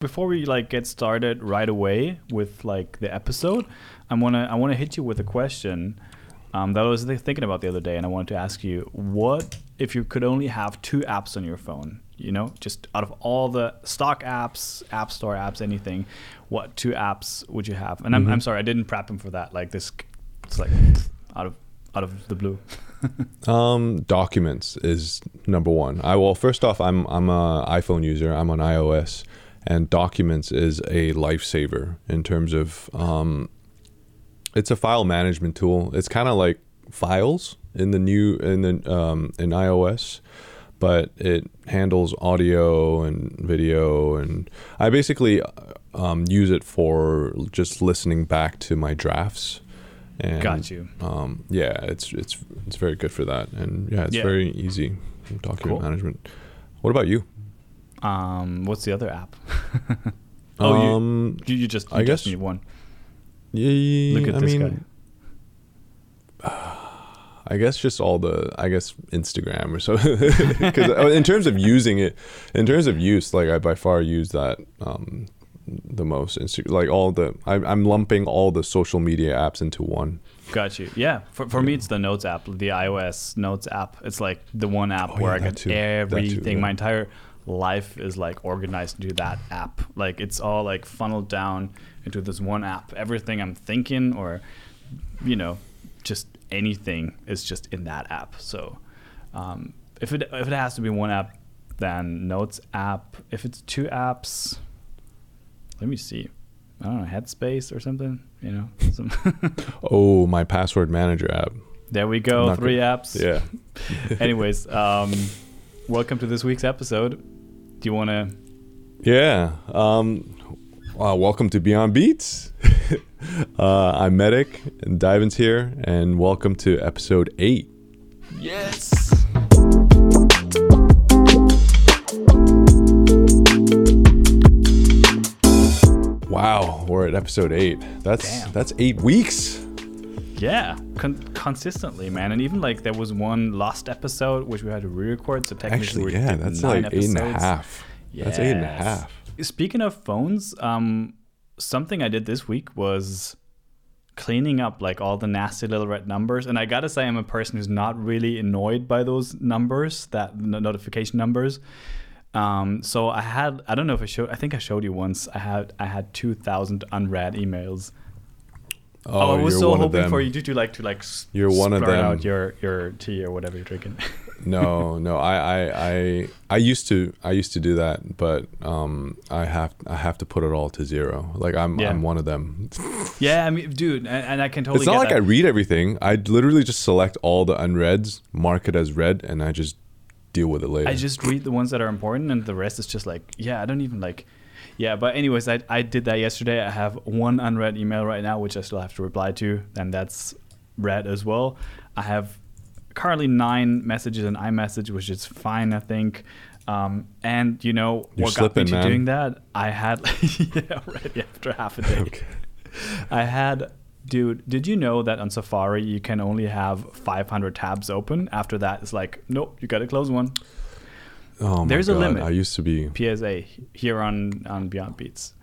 before we like get started right away with like the episode, I wanna I wanna hit you with a question um, that I was thinking about the other day, and I wanted to ask you what if you could only have two apps on your phone? You know, just out of all the stock apps, app store apps, anything, what two apps would you have? And I'm, Mm-hmm. I'm sorry, I didn't prep him for that. Like this, it's like out of out of the blue. Um, documents is number one. I will first off, I'm I'm a iPhone user. I'm on iOS, and documents is a lifesaver in terms of um, it's a file management tool. It's kind of like files in the new in the um, in iOS, but it handles audio and video, and I basically um, use it for just listening back to my drafts. And, Got you. Um, yeah, it's it's it's very good for that, and yeah, it's Yeah. very easy document Cool. management. What about you? Um, what's the other app? oh, you, um, you you just you I just guess- need one. yeah, Look at I this mean, I guess just all the I guess Instagram or so because in terms of using it, in terms of use, like I by far use that um, the most. Insta- like all the I, I'm lumping all the social media apps into one. Got you. Yeah. For, for me, it's the Notes app, the iOS Notes app. It's like the one app Oh, where yeah, I get too. That too, everything. yeah. My entire life is like organized into that app. Like it's all like funneled down into this one app. Everything I'm thinking or, you know, just anything is just in that app. So um, if it if it has to be one app, then Notes app. If it's two apps, let me see. I don't know, Headspace or something. You know, some Oh, my password manager app. There we go. Three apps. Yeah. Anyways, um, welcome to this week's episode. Do you want to? Yeah. Um, uh, welcome to Beyond Beats. uh, I'm Metic, and DYVN's here, and welcome to episode eight. Yes. Wow, we're at episode eight. That's Damn. that's eight weeks. Yeah, con- consistently, man, and even like there was one last episode which we had to re-record. So technically, Actually, yeah, that's nine like eight and a episodes. half. That's eight and a Yes. half. Speaking of phones, um, something I did this week was cleaning up like all the nasty little red numbers. And I gotta say, I'm a person who's not really annoyed by those numbers, that no- notification numbers. Um, so I had, I don't know if I showed, I think I showed you once. I had, I had two thousand unread emails. Oh, I was so hoping for you to, like to like You're one of them. out your your tea or whatever you're drinking. no, no. I, I, I, I used to, I used to do that, but um, I have, I have to put it all to zero. Like I'm, Yeah. I'm one of them. yeah, I mean, dude, and, and I can totally. it's not get like that. I read everything. I literally just select all the unreads, mark it as read, and I just deal with it later. I just read the ones that are important, and the rest is just like, yeah, I don't even like. Yeah, but anyways, I, I did that yesterday. I have one unread email right now, which I still have to reply to, and that's read as well. I have currently nine messages in iMessage, which is fine, I think. Um, and you know You're what got me to man. doing that? I had yeah, already after half a day. Okay. I had, dude. Did you know that on Safari you can only have 500 tabs open? After that, it's like, nope, you gotta close one. Oh There's a limit. I used to be. PSA here on on Beyond Beats.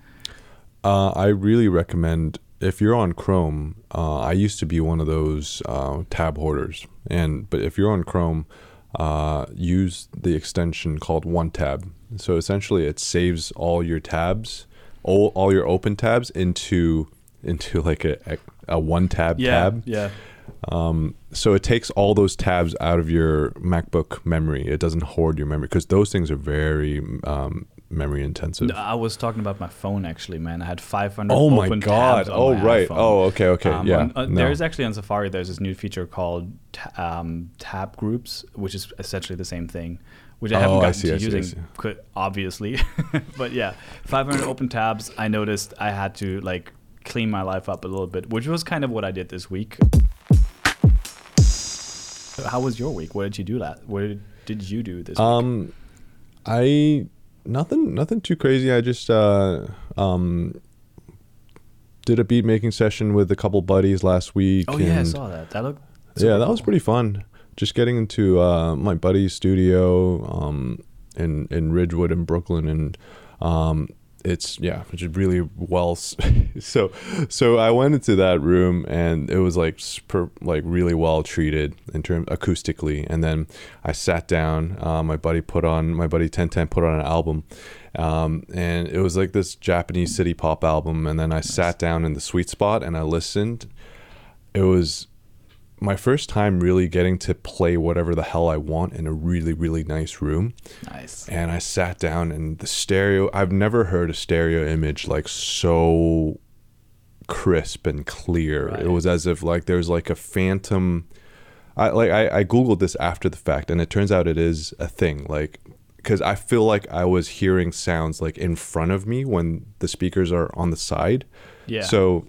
Uh, I really recommend if you're on Chrome. Uh, I used to be one of those uh, tab hoarders, and but if you're on Chrome, uh, use the extension called OneTab. So essentially, it saves all your tabs, all, all your open tabs into into like a a one tab Yeah, tab. yeah. Um, so it takes all those tabs out of your MacBook memory. It doesn't hoard your memory because those things are very um, memory intensive. I was talking about my phone actually, man. I had 500 Oh my open god! Oh my right! iPhone. Oh okay, okay, Um, yeah. on- uh, no. There's actually on Safari. There's this new feature called um, tab groups, which is essentially the same thing, which I haven't Oh, I gotten see, to I see, using, qu- obviously. but yeah, 500 open tabs. I noticed I had to like clean my life up a little bit, which was kind of what I did this week. How was your week? What did you do that? What did, did you do this week? Um, I nothing nothing too crazy. I just uh um did a beat making session with a couple buddies last week. Oh yeah, I saw that. That looked. yeah, super that was pretty fun. Just getting into uh, my buddy's studio um, in in Ridgewood in Brooklyn, and um, it's yeah, which is really well. so so I went into that room and it was like like really well treated in terms acoustically. And then I sat down. Uh, my buddy put on my buddy Ten Ten put on an album, um, and it was like this Japanese city pop album. And then I sat down in the sweet spot and I listened. It was my first time really getting to play whatever the hell I want in a really really nice room Nice. and I sat down and the stereo I've never heard a stereo image like so crisp and clear. Right. It was as if like there's like a phantom I like I, I googled this after the fact and it turns out it is a thing like because I feel like I was hearing sounds like in front of me when the speakers are on the side. Yeah. So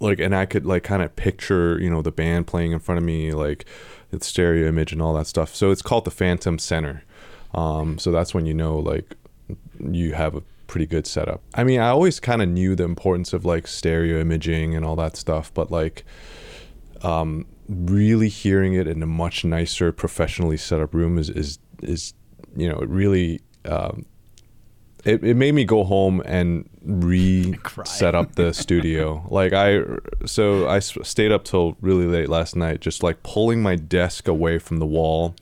like and I could like kind of picture, you know, the band playing in front of me, like the stereo image and all that stuff. So it's called the Phantom Center. Um, so that's when you know like you have a pretty good setup. I mean, I always kind of knew the importance of like stereo imaging and all that stuff, but like um, really hearing it in a much nicer, professionally set up room is is is you know it really. Um, it, it made me go home and re set up the studio. Like i so I stayed up till really late last night just like pulling my desk away from the wall.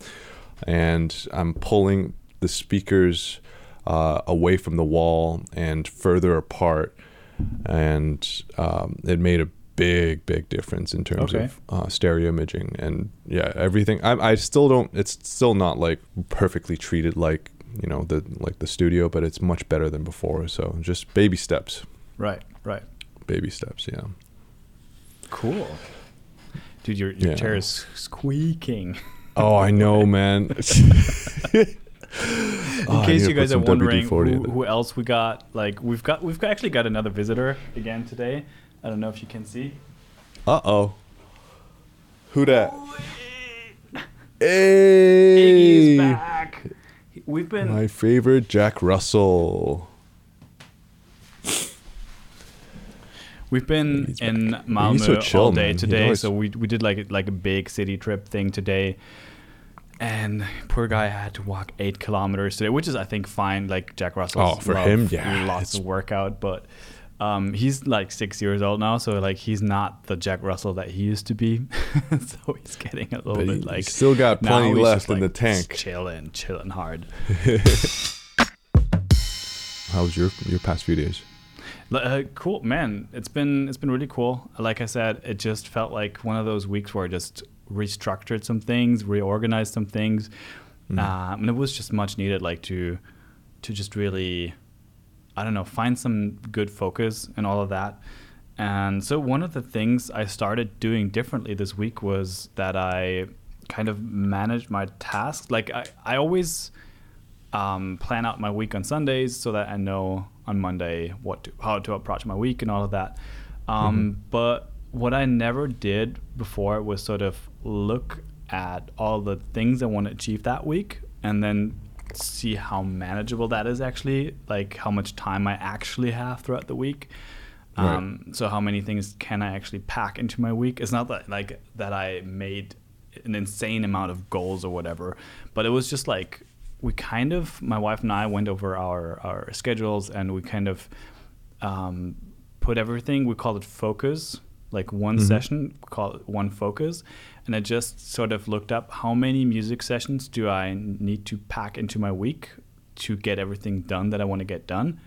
And i'm pulling the speakers uh, away from the wall and further apart. And um, it made a big big difference in terms Okay. of uh, stereo imaging and yeah everything. I, I still don't it's still not like perfectly treated like you know the like the studio but it's much better than before so just baby steps Right. Right. baby steps yeah Cool. Dude, your, your Yeah. chair is squeaking. oh i know man oh, In Oh, case you guys are wondering who, who else we got, like we've got we've actually got another visitor again today. I don't know if you can see. uh-oh who that oh, Iggy's hey back. We've been my favorite jack russell We've been He's in back. Malmö He's so chill, all day man. Today, always- so we we did like a- like a big city trip thing today, and poor guy had to walk eight kilometers today, which is I think fine. Like Jack Russell. Oh, for him, yeah, lots it's- of workout, but um, he's like six years old now, so like he's not the Jack Russell that he used to be. so he's getting a little But bit like he's still got plenty left in the like, tank. chilling, chilling hard. how was your your past few days Uh, cool, man. It's been it's been really cool. Like I said, it just felt like one of those weeks where I just restructured some things, reorganized some things, um, and it was just much needed. Like to to just really, I don't know, find some good focus and all of that. And so one of the things I started doing differently this week was that I kind of managed my tasks. Like I, I always um, plan out my week on Sundays so that I know on Monday what to, how to approach my week and all of that. Um, But what I never did before was sort of look at all the things I want to achieve that week and then see how manageable that is actually, like how much time I actually have throughout the week. Right. Um, so how many things can I actually pack into my week? It's not that like that I made an insane amount of goals or whatever, but it was just like we kind of my wife and I went over our our schedules and we kind of um, put everything we called it focus like one session we call it one focus and I just sort of looked up how many music sessions do I need to pack into my week to get everything done that I want to get done?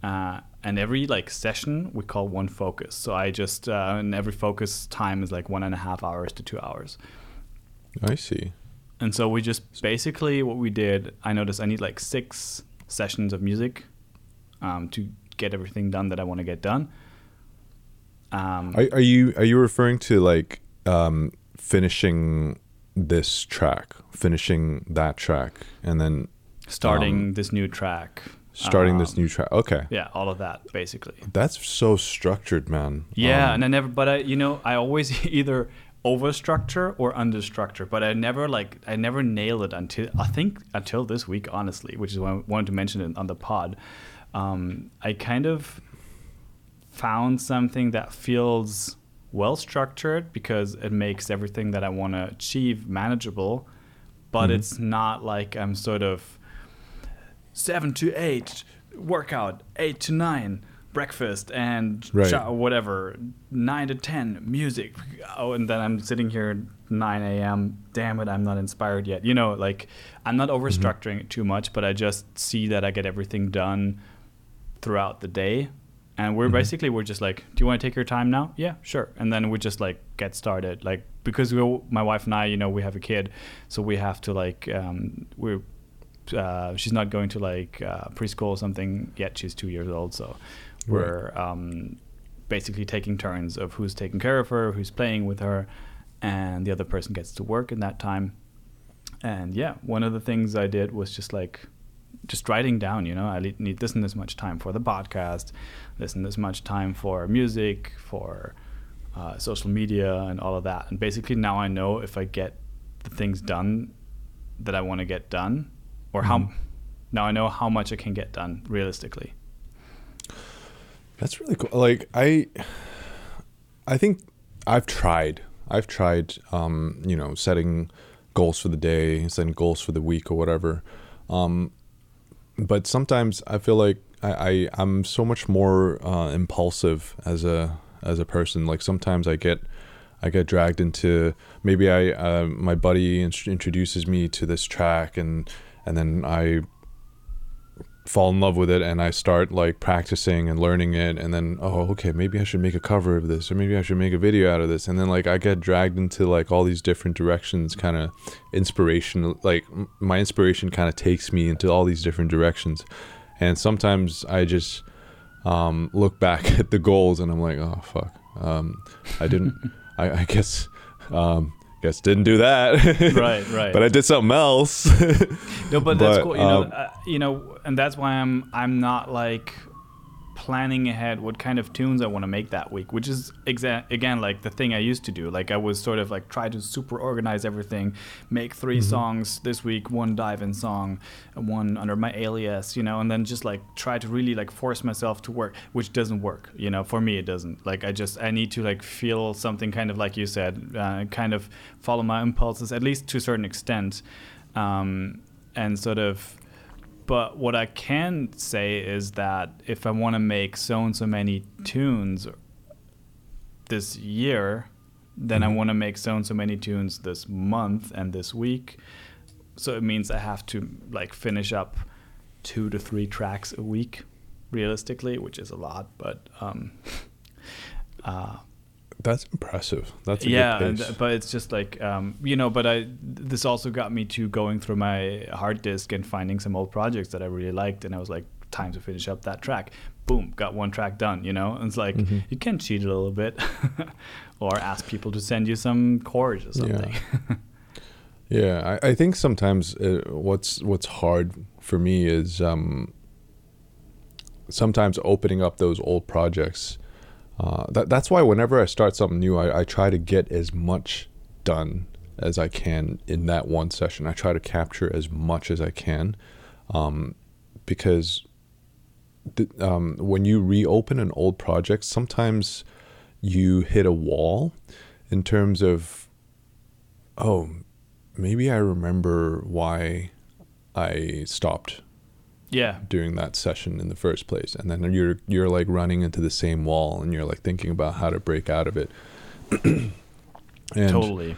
Uh, and every like session we call one focus. So i just uh, and every focus time is like one and a half hours to two hours. I see. And so we just basically what we did i noticed i need like six sessions of music um, to get everything done that i want to get done. Um, Are, are you are you referring to like um, finishing this track, finishing that track, and then starting this new track starting this um, new track? Okay, yeah all of that basically that's so structured, man. Yeah, Um, and I never, but I, you know, I always either overstructure or understructure, but I never like, I never nailed it until I think until this week, honestly, which is why I wanted to mention it on the pod. Um, I kind of found something that feels well structured because it makes everything that I want to achieve manageable, but Mhm. it's not like I'm sort of seven to eight workout eight to nine breakfast and Right. whatever nine to ten music oh and then i'm sitting here at 9 a.m damn it i'm not inspired yet you know like i'm not over structuring it too much but i just see that i get everything done throughout the day and we're basically we're just like do you want to take your time now? Yeah sure. And then we just like get started. Like because we my wife and i you know we have a kid so we have to like um we're uh, she's not going to like uh, preschool or something yet. She's two years old so we're um, basically taking turns of who's taking care of her who's playing with her and the other person gets to work in that time. And yeah one of the things i did was just like just writing down you know i need this and this much time for the podcast this and this much time for music for uh, social media and all of that and basically now i know if i get the things done that i want to get done or how now i know how much i can get done realistically That's really cool. Like I, I think I've tried. I've tried. Um, you know, setting goals for the day, setting goals for the week or whatever. Um, but sometimes I feel like I, I I'm so much more uh, impulsive as a as a person. Like sometimes I get I get dragged into maybe I uh, my buddy int- introduces me to this track and and then I fall in love with it and I start like practicing and learning it and then oh okay maybe I should make a cover of this or maybe I should make a video out of this. And then like I get dragged into like all these different directions kind of inspiration like my inspiration kind of takes me into all these different directions. And sometimes I just um, look back at the goals and I'm like oh fuck. Um, I didn't I, I guess um, guess didn't do that Right, right. but I did something else No, but, that's cool. You know, um, uh, you know, and that's why I'm I'm not like planning ahead what kind of tunes I want to make that week, which is exa- again like the thing I used to do. Like I was sort of like try to super organize everything, make 3 Mm-hmm. songs this week, one DYVN song, one under my alias, you know, and then just like try to really like force myself to work, which doesn't work. You know, for me it doesn't. Like I just I need to like feel something kind of like you said, uh, kind of follow my impulses at least to a certain extent. Um, and sort of but what I can say is that if I want to make so and so many tunes this year, then I want to make so and so many tunes this month and this week. So it means I have to like finish up two to three tracks a week, realistically, which is a lot. But um, uh, That's impressive. That's a yeah, pace. but it's just like um, you know. But I this also got me to going through my hard disk and finding some old projects that I really liked, and I was like, time to finish up that track. Boom, got one track done. You know, and it's like Mm-hmm. you can cheat a little bit, or ask people to send you some chords or something. Yeah, I, I think sometimes uh, what's what's hard for me is um, sometimes opening up those old projects. Uh, that that's why whenever I start something new, I, I try to get as much done as I can in that one session. I try to capture as much as I can, um, because th- um, when you reopen an old project, sometimes you hit a wall in terms of oh maybe I remember why I stopped yeah, during that session in the first place, and then you're you're like running into the same wall, and you're like thinking about how to break out of it. and totally.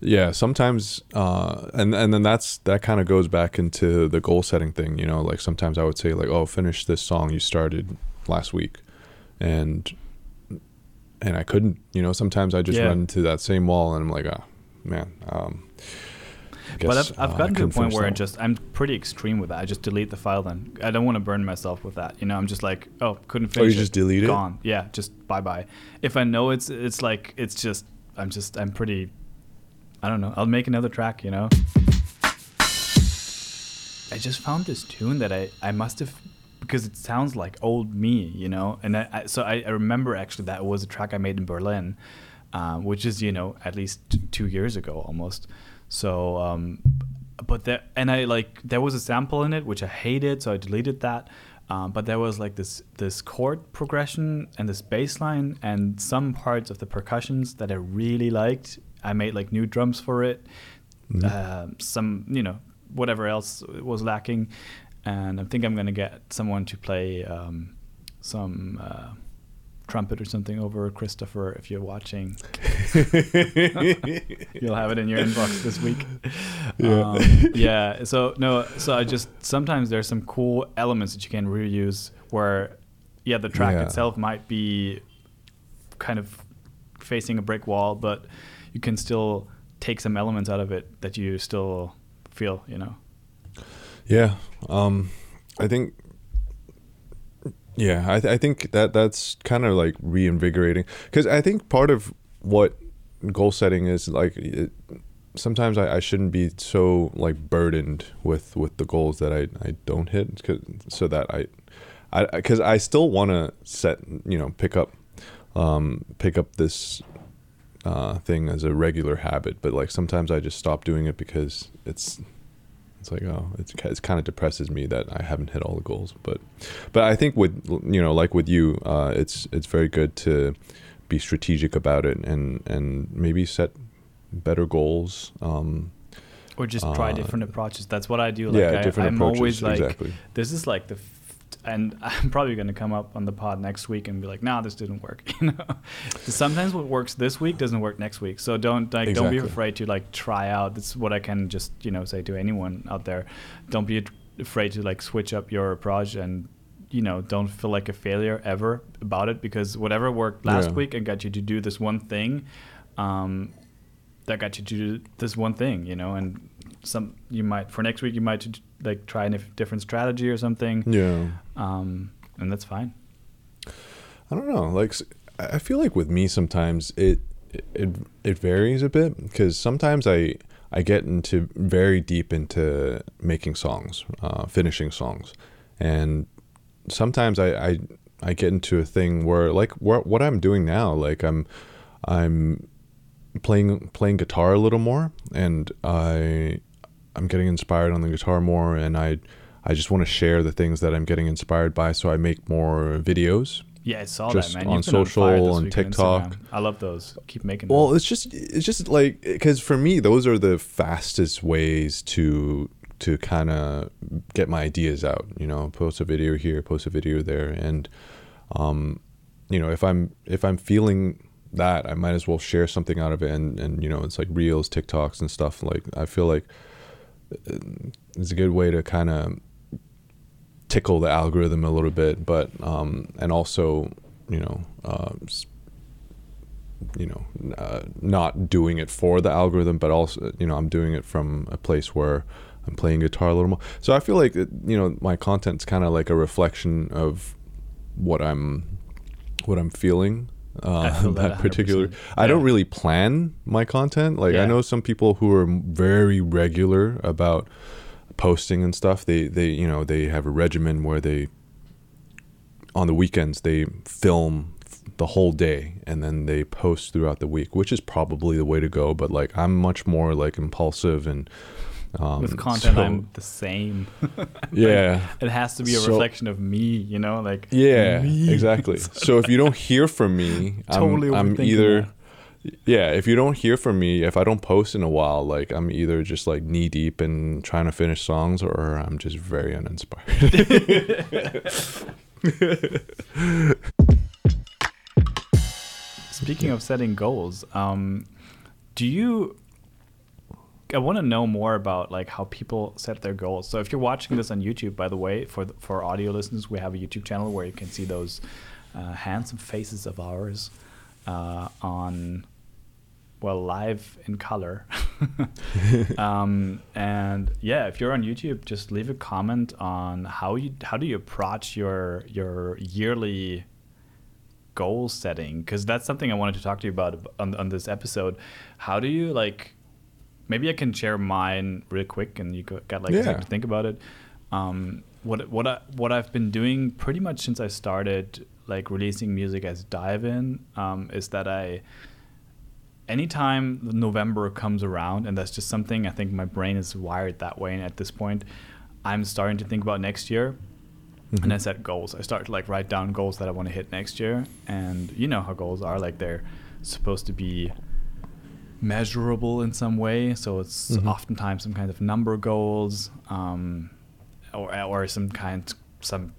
yeah, sometimes, uh, and and then that's that kind of goes back into the goal setting thing. You know, like sometimes I would say like, oh, finish this song you started last week, and and I couldn't. You know, sometimes I just Yeah. run into that same wall, and I'm like, oh man. Um, I But I've, I've uh, gotten to a point where I just I'm pretty extreme with that. I just delete the file. Then I don't want to burn myself with that. You know, I'm just like, oh, couldn't finish. Oh, you finish. just it. delete it? Gone. Yeah, just bye bye. If I know it's it's like it's just I'm just I'm pretty. I don't know. I'll make another track. You know. I just found this tune that I I must have because it sounds like old me, you know. And I, I so I, I remember actually that was a track I made in Berlin, um, which is you know at least t- two years ago almost. So, um, but there and I like there was a sample in it which I hated, so I deleted that. Um, but there was like this this chord progression and this bass line and some parts of the percussions that I really liked. I made like new drums for it. Uh, some you know whatever else was lacking and I think I'm gonna get someone to play um, some uh, trumpet or something over Christopher. If you're watching, you'll have it in your inbox this week. Yeah. Um, yeah. So no. So I just sometimes there's some cool elements that you can reuse where, yeah, the track Yeah. itself might be kind of facing a brick wall, but you can still take some elements out of it that you still feel. You know. Yeah, um, I think. Yeah, I, th- I think that that's kind of like reinvigorating because I think part of what goal setting is like. It, sometimes I, I shouldn't be so like burdened with with the goals that I, I don't hit 'cause- so that I I because I still want to set you know pick up um pick up this uh thing as a regular habit but like sometimes I just stop doing it because it's it's like oh it's it kind of depresses me that I haven't hit all the goals but but I think with you know like with you uh it's it's very good to be strategic about it and and maybe set better goals um Or just try Uh, different approaches. That's what I do. Like yeah I, different I'm approaches always like, exactly this is like the, and I'm probably going to come up on the pod next week and be like, nah, this didn't work. You know, sometimes what works this week doesn't work next week. So don't like don't be afraid to like try out. This is what I can just you know say to anyone out there. Don't be afraid to like switch up your approach and you know don't feel like a failure ever about it because whatever worked last Yeah. week and got you to do this one thing. Um, that got you to do this one thing, you know, and some you might for next week you might like try a different strategy or something, yeah um, and that's fine. I don't know. Like I feel like with me sometimes it it it varies a bit because sometimes I I get into very deep into making songs, uh, finishing songs, and sometimes I, I I get into a thing where like what what I'm doing now, like I'm I'm playing playing guitar a little more, and I I'm getting inspired on the guitar more, and I I just want to share the things that I'm getting inspired by, so I make more videos Yeah, I saw Just that man. on You've been on social, on week TikTok. I love those. Keep making. Well, them. it's just it's just like because for me those are the fastest ways to to kind of get my ideas out. You know, post a video here, post a video there, and um, you know if I'm if I'm feeling that, I might as well share something out of it. And and you know, it's like reels, TikToks, and stuff. Like I feel like it's a good way to kind of tickle the algorithm a little bit, but um, and also you know. Uh, you know, uh, not doing it for the algorithm, but also, you know, I'm doing it from a place where I'm playing guitar a little more. So I feel like, it, you know, my content's kind of like a reflection of what I'm, what I'm feeling. Uh, that that particular. 100%. I don't really plan my content. Like Yeah. I know some people who are very regular about posting and stuff. They they you know they have a regimen where they on the weekends they film the whole day and then they post throughout the week, which is probably the way to go. But like I'm much more like impulsive and um, with content, so- I'm the same. yeah. it has to be a So- reflection of me, you know, like Yeah, me. exactly. So if you don't hear from me, I'm, Totally I'm either that. yeah. If you don't hear from me, if I don't post in a while, like I'm either just like knee deep in trying to finish songs, or I'm just very uninspired. Speaking of setting goals, um, do you? I want to know more about like how people set their goals. So if you're watching this on YouTube, by the way, for the, for audio listeners, we have a YouTube channel where you can see those uh, handsome faces of ours uh, on well live in color. um, and yeah, if you're on YouTube, just leave a comment on how you how do you approach your your yearly goal setting because that's something I wanted to talk to you about on, on this episode. How do you like? Maybe I can share mine real quick, and you go- got like Yeah. to think about it. Um, what what I what I've been doing pretty much since I started like releasing music as DYVN um, is that I anytime November comes around, and that's just something I think my brain is wired that way. And at this point, I'm starting to think about next year, and I set goals. I start to like write down goals that I want to hit next year, and you know how goals are like they're supposed to be measurable in some way. So it's Mhm. oftentimes some kind of number goals. Um, or or some kind some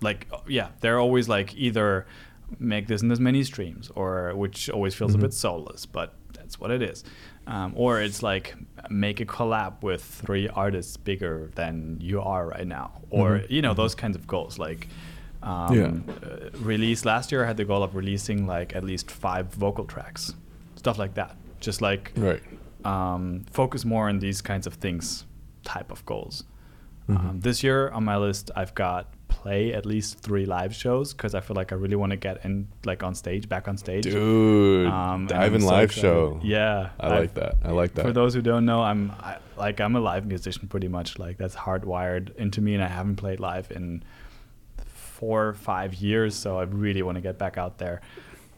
like yeah they're always like either make this in as many streams or which always feels Mhm. a bit soulless but that's what it is um, or it's like make a collab with three artists bigger than you are right now or Mhm. you know Mhm. those kinds of goals like um, Yeah. uh, release last year i had the goal of releasing like at least five vocal tracks stuff like that just like Right. um, focus more on these kinds of things type of goals. Mhm. Um, this year on my list, I've got play at least three live shows because I feel like I really want to get in like on stage, back on stage. Dude, Um, DYVN so live excited. show. Yeah, I I've- like that. I like that. For those who don't know, I'm I, like I'm a live musician pretty much. Like that's hardwired into me, and I haven't played live in four or five years. So I really want to get back out there.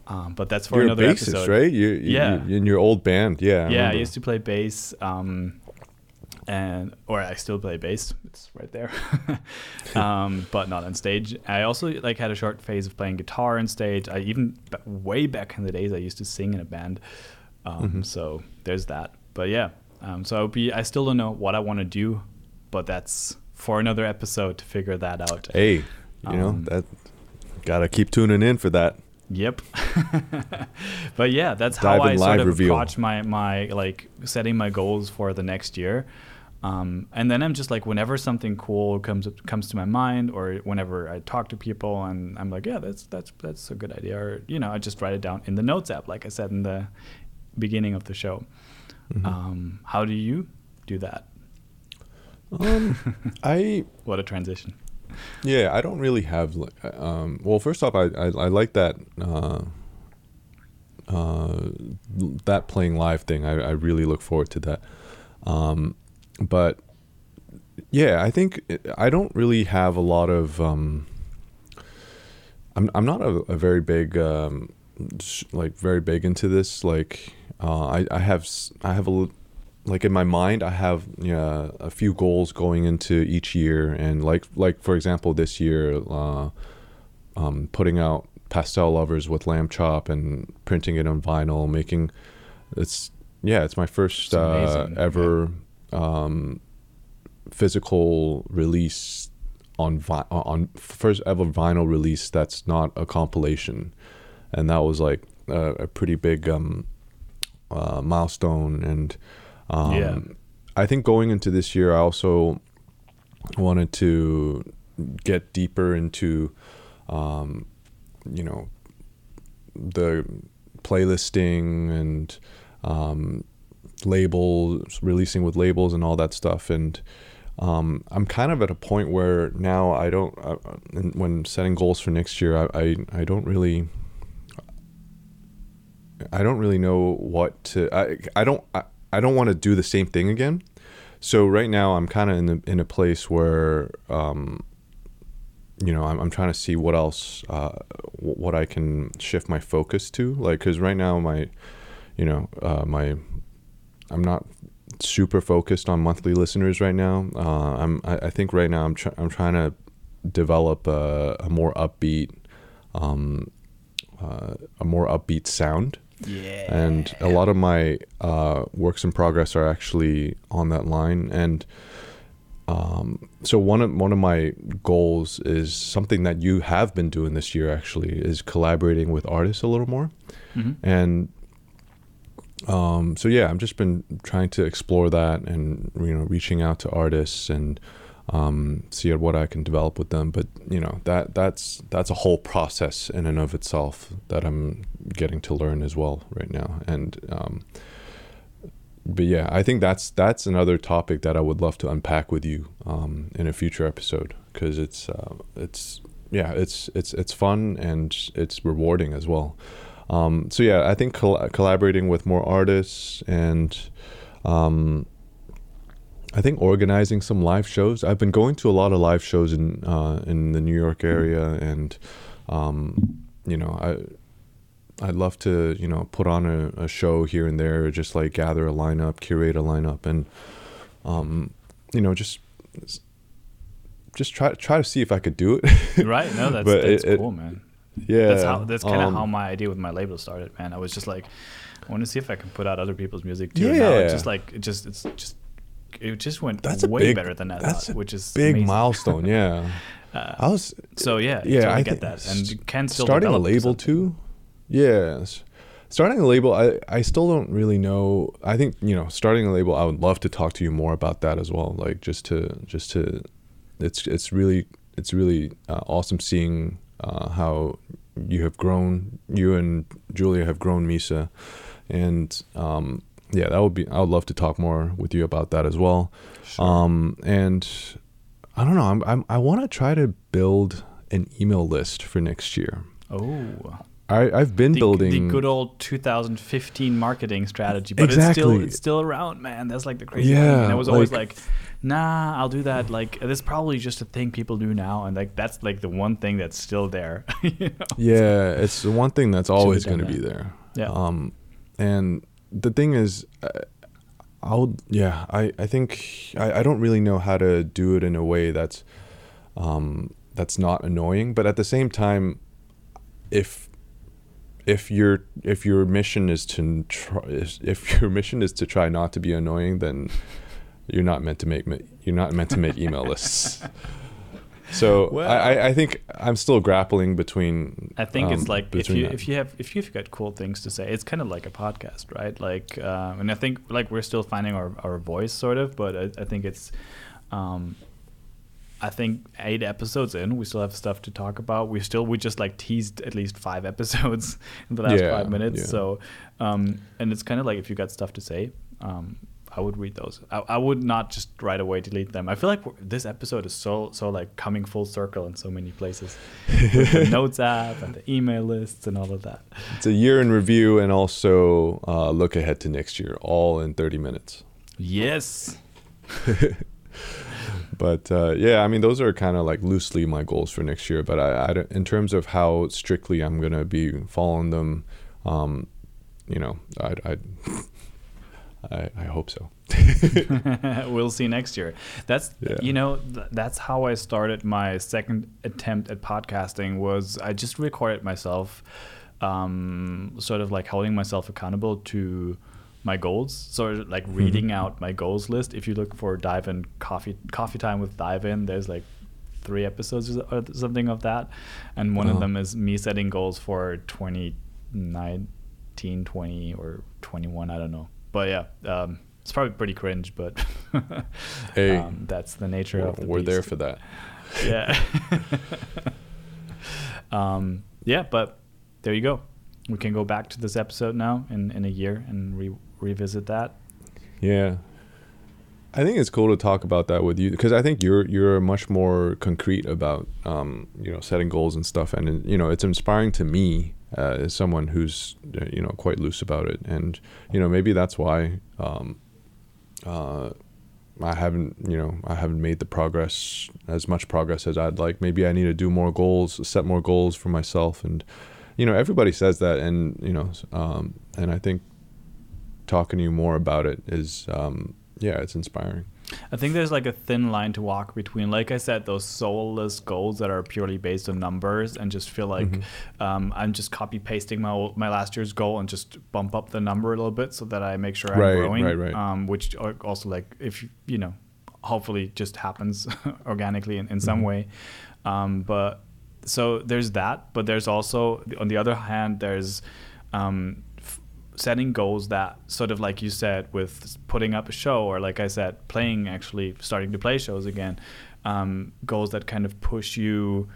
Um, but that's for You're a another bassist, episode. right? You, you, Yeah. you- in your old band, yeah. I yeah, I used to play bass, um, and or I still play bass. It's right there, um, but not on stage. I also like had a short phase of playing guitar on stage. I even way back in the days I used to sing in a band. Um, Mhm. So there's that. But yeah, um, so I'll be. I still don't know what I want to do, but that's for another episode to figure that out. Hey, you know Um, that. Gotta keep tuning in for that. Yep. but yeah, that's how I sort of reveal. approach my my like setting my goals for the next year. Um, and then I'm just like, whenever something cool comes comes to my mind, or whenever I talk to people, and I'm like, yeah, that's that's that's a good idea, or you know, I just write it down in the notes app, like I said in the beginning of the show. Mhm. Um, how do you do that? Um, I What a transition. Yeah, I don't really have. Um, well, first off, I I, I like that uh, uh, that playing live thing. I, I really look forward to that. Um, but yeah, I think I don't really have a lot of. Um, I'm I'm not a, a very big um, sh- like very big into this. Like uh, I I have I have a like in my mind I have yeah a few goals going into each year. And like like for example this year uh, um, putting out pastel lovers with lamb chop and printing it on vinyl making it's yeah it's my first uh, ever um, physical release on vi- on first ever vinyl release that's not a compilation. And that was like a, a pretty big um, uh, milestone. And um, Yeah. I think going into this year, I also wanted to get deeper into, um, you know, the playlisting and um, labels, releasing with labels and all that stuff. And um, I'm kind of at a point where now I don't, uh, when setting goals for next year, I, I, I don't really. I don't really know what to. I I don't I, I don't want to do the same thing again. So right now I'm kind of in a, in a place where, um, you know, I'm, I'm trying to see what else, uh, wh- what I can shift my focus to. Like, because right now my, you know, uh, my, I'm not super focused on monthly listeners right now. Uh, I'm I, I think right now I'm try, I'm trying to develop a, a more upbeat, um, uh, a more upbeat sound Yeah. and a lot of my uh, works in progress are actually on that line and um, so one of one of my goals is something that you have been doing this year actually is collaborating with artists a little more Mhm. and um, so yeah I've just been trying to explore that and you know reaching out to artists and um, see what I can develop with them. But you know that that's that's a whole process in and of itself that I'm getting to learn as well right now. And um, but yeah I think that's that's another topic that I would love to unpack with you um, in a future episode. Because it's uh, it's yeah it's it's it's fun and it's rewarding as well. Um, so yeah I think coll- collaborating with more artists and um, I think organizing some live shows. I've been going to a lot of live shows in uh, in the New York area, and um, you know, I I'd love to you know put on a, a show here and there, just like gather a lineup, curate a lineup, and um, you know, just just try try to see if I could do it. right? No, that's But that's it- cool, man. yeah, that's how that's kind of um, how my idea with my label started, man. I was just like, I want to see if I can put out other people's music too. Now it's Yeah. just like it just it's just it just went That's way big- better than I that's thought, a which is big amazing. milestone. Yeah, Uh, I was so yeah, yeah. totally I get that, and can still starting a label too. Yes, starting a label. I I still don't really know. I think you know starting a label. I would love to talk to you more about that as well. Like just to just to, it's it's really it's really uh, awesome seeing uh, how you have grown. You and Julia have grown Misa, and um, yeah, that would be. I would love to talk more with you about that as well. Um, and I don't know. I'm, I'm I want to try to build an email list for next year. Oh, I, I've been the, building. the good old 2015 marketing strategy, but it's still Exactly. it's still around, man. That's like the crazy Yeah, thing. And I was always like- like, nah, I'll do that. Like this probably just a thing people do now, and like that's like the one thing that's still there. you know? yeah, it's the one thing that's always going to be there. Yeah. Um, and the thing is, uh, I'll yeah. I I think I, I don't really know how to do it in a way that's um that's not annoying, but at the same time, if if your if your mission is to try is- if your mission is to try not to be annoying, then you're not meant to make you're not meant to make email lists. So Well- I, I- I think I'm still grappling between. I think um, it's like if you that. if you have if you've got cool things to say, it's kind of like a podcast, right? Like, uh, and I think like we're still finding our, our voice, sort of, but I, I think it's, um, I think eight episodes in, we still have stuff to talk about. We still we just like teased at least five episodes in the last Yeah, five minutes. yeah. So, um, and it's kind of like if you got stuff to say, um, I would read those. I, I would not just right away delete them. I feel like this episode is so so like coming full circle in so many places. With the notes app and the email lists and all of that. It's a year in review and also uh, look ahead to next year, all in 30 minutes. Yes. But uh, yeah, I mean, those are kind of like loosely my goals for next year. But I, I in terms of how strictly I'm gonna be following them, um, you know, I, I, I, I hope so. we'll see next year. That's Yeah. you know th- that's how I started my second attempt at podcasting. Was I just recorded myself, um, sort of like holding myself accountable to my goals. Sort of like reading out my goals list. If you look for DYVN coffee coffee time with DYVN, there's like three episodes or something of that, and one of Uh-huh. them is me setting goals for 2019, 20 or 21. I don't know, but yeah. Um, it's probably pretty cringe, but Hey, um, that's the nature of the we're there for that. Yeah. um, yeah, but there you go. We can go back to this episode now in, in a year and re- revisit that. Yeah. I think it's cool to talk about that with you because I think you're you're much more concrete about um, you know setting goals and stuff, and you know it's inspiring to me uh, as someone who's uh, you know quite loose about it, and you know maybe that's why um, uh, I haven't you know I haven't made the progress as much progress as I'd like. Maybe I need to do more goals, set more goals for myself, and you know everybody says that, and you know um, and I think talking to you more about it is um, yeah it's inspiring I think there's like a thin line to walk between, like I said, those soulless goals that are purely based on numbers and just feel like Mm-hmm. um, I'm just copy pasting my old- my last year's goal and just bump up the number a little bit so that I make sure I'm Right, growing. right, right. Um, which also like if you- know, hopefully just happens organically in, in some Mm-hmm. way. Um, but so there's that, but there's also on the other hand there's um, setting goals that sort of like you said with putting up a show or like I said playing actually starting to play shows again um, goals that kind of push you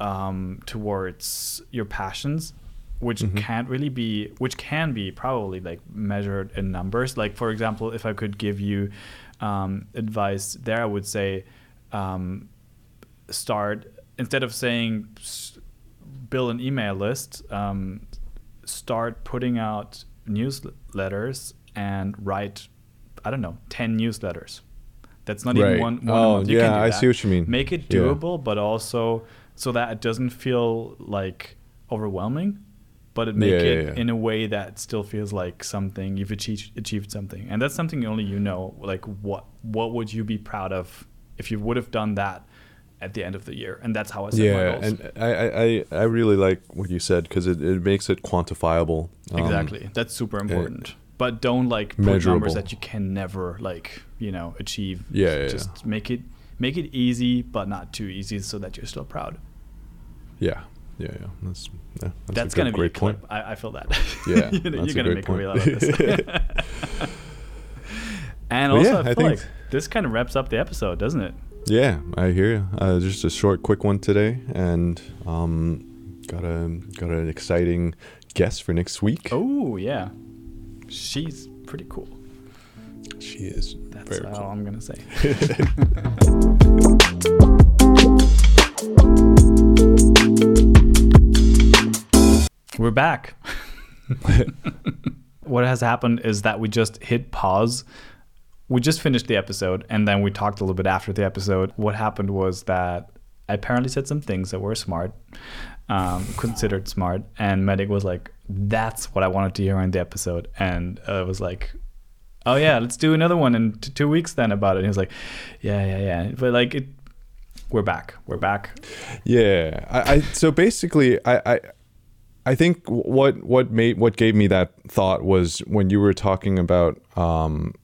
um, towards your passions which Mhm. can't really be which can be probably like measured in numbers like for example if I could give you um, advice there I would say um, start instead of saying build an email list um, start putting out newsletters and write i don't know 10 newsletters that's not Right. even one, one Oh, month. You can yeah, do I see what you mean. make it Yeah. doable but also so that it doesn't feel like overwhelming but it make Yeah, yeah, it yeah. in a way that still feels like something you've achieved achieved something and that's something only you know like what what would you be proud of if you would have done that at the end of the year and that's how i set my yeah goals and I, I I- I really like what you said because it, it makes it quantifiable Um, exactly that's super important but don't like put Measurable. numbers that you can never like you know achieve. Yeah, yeah, just make it make it easy, but not too easy, so that you're still proud. Yeah, yeah, yeah. That's yeah, that's, That's, good, gonna be a clip. point. I, I feel that. Yeah, you're, gonna- that's you're a gonna great make a reel out point. of this. and also, yeah, I I feel think- like this kind of wraps up the episode, doesn't it? Yeah, I hear you. Uh, just a short, quick one today, and um, got a got an exciting guest for next week. Oh yeah, she's pretty cool. She is That's very all cool. I'm gonna say. We're back. what has happened is that we just hit pause. We just finished the episode and then we talked a little bit after the episode. What happened was that I apparently said some things that were smart, um, considered smart, and Metic was like, "That's what I wanted to hear in the episode," and uh, it was like, "Oh yeah, let's do another one in t- two weeks then about it." And he was like, "Yeah, yeah, yeah," but like it, we're back, we're back. Yeah, I, I so basically, I, I I think what what made what gave me that thought was when you were talking about um,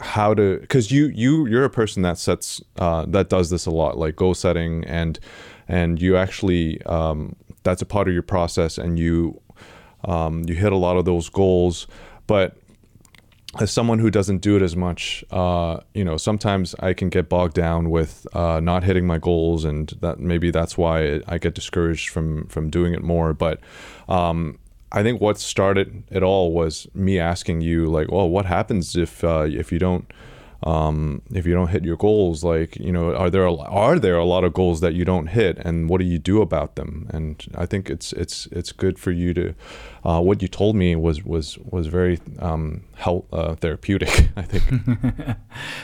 how to because you you you're a person that sets uh, that does this a lot, like goal setting and and you actually um, that's a part of your process, and you um, you hit a lot of those goals, but as someone who doesn't do it as much, uh, you know, sometimes I can get bogged down with uh, not hitting my goals, and that maybe that's why I get discouraged from from doing it more. But um, I think what started it all was me asking you, like, well, what happens if uh, if you don't um, if you don't hit your goals? Like, you know, are there a, are there a lot of goals that you don't hit, and what do you do about them? And I think it's it's it's good for you to. Uh, what you told me was was was very um, health uh, therapeutic. I think.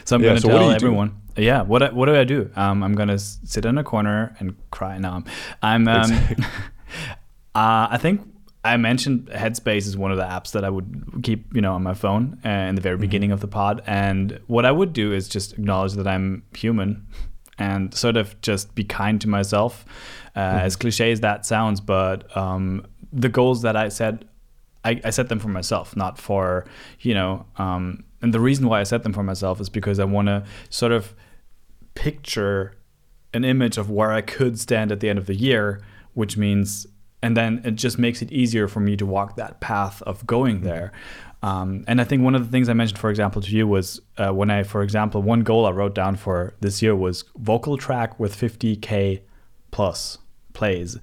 So I'm Yeah, gonna so what do tell you do? everyone. Yeah, what what do I do? Um, I'm gonna sit in a corner and cry. No, I'm. I'm um, Exactly. uh, I think I mentioned Headspace is one of the apps that I would keep, you know, on my phone uh, in the very beginning of the pod. And what I would do is just acknowledge that I'm human and sort of just be kind to myself. Uh, As cliche as that sounds, but um, the goals that I set I, I set them for myself, not for you know. Um, and the reason why I set them for myself is because I want to sort of picture an image of where I could stand at the end of the year, which means, and then it just makes it easier for me to walk that path of going there. Um, and I think one of the things I mentioned, for example, to you was uh, when I, for example, one goal I wrote down for this year was vocal track with 50k plus plays,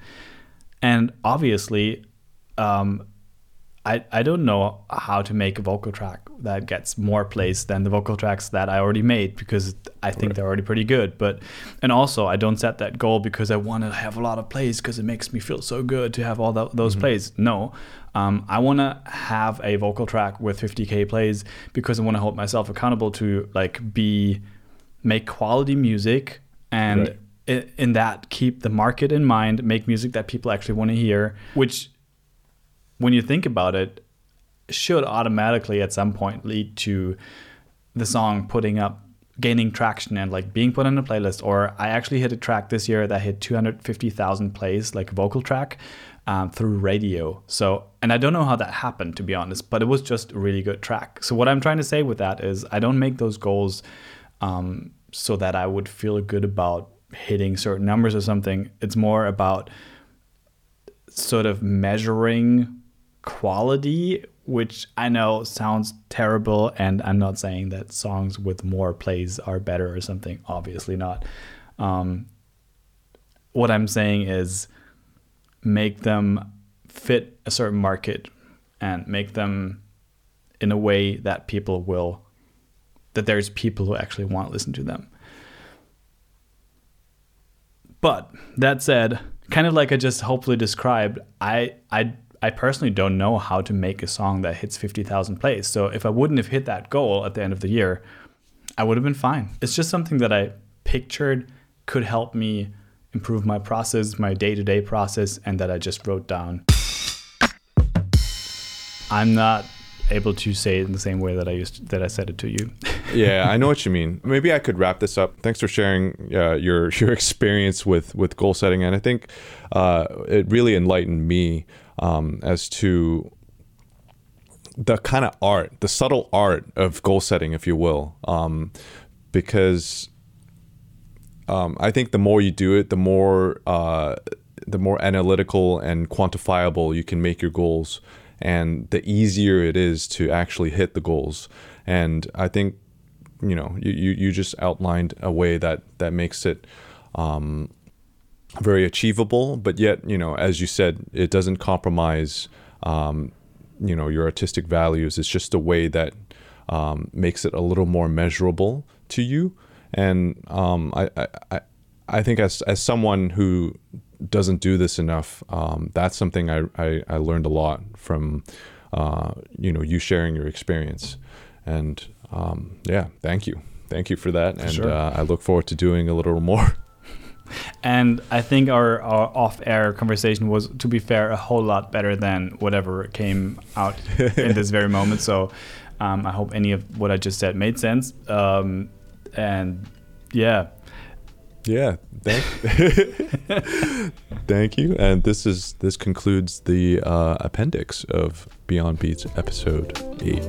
and obviously, um, I, I don't know how to make a vocal track that gets more plays than the vocal tracks that I already made because I think they're already pretty good. But and also I don't set that goal because I want to have a lot of plays because it makes me feel so good to have all tho- those plays. No, um, I want to have a vocal track with 50k plays because I want to hold myself accountable to like be make quality music and Right. i- in that keep the market in mind, make music that people actually want to hear, which when you think about it, should automatically at some point lead to the song putting up, gaining traction and like being put on a playlist. Or I actually hit a track this year that hit 250,000 plays, like vocal track, um, through radio. So, and I don't know how that happened to be honest, but it was just a really good track. So, what I'm trying to say with that is I don't make those goals um, so that I would feel good about hitting certain numbers or something. It's more about sort of measuring quality, which I know sounds terrible. And I'm not saying that songs with more plays are better or something. Obviously not. Um, what I'm saying is make them fit a certain market and make them in a way that people will, that there's people who actually want to listen to them. But that said, kind of like I just hopefully described, I I I personally don't know how to make a song that hits 50,000 plays. So if I wouldn't have hit that goal at the end of the year, I would have been fine. It's just something that I pictured could help me improve my process, my day-to-day process and that I just wrote down. I'm not able to say it in the same way that I used that I said it to you. yeah, I know what you mean. Maybe I could wrap this up. Thanks for sharing uh, your your experience with with goal setting, and I think uh, it really enlightened me um, as to the kind of art, the subtle art of goal setting, if you will, um, because um, I think the more you do it, the more uh, the more analytical and quantifiable you can make your goals, and the easier it is to actually hit the goals. And I think you know you, you, you just outlined a way that that makes it um, very achievable, but yet you know as you said, it doesn't compromise um, you know your artistic values. It's just a way that um, makes it a little more measurable to you. And um, I, I I think as as someone who doesn't do this enough, um, that's something I, I, I learned a lot from uh, you know you sharing your experience. And um, yeah, thank you, thank you for that. And Sure. uh, I look forward to doing a little more. And I think our, our off-air conversation was, to be fair, a whole lot better than whatever came out in this very moment. So um, I hope any of what I just said made sense. Um, and yeah, Yeah, thank, thank you. And this is this concludes the uh, appendix of Beyond Beats episode eight.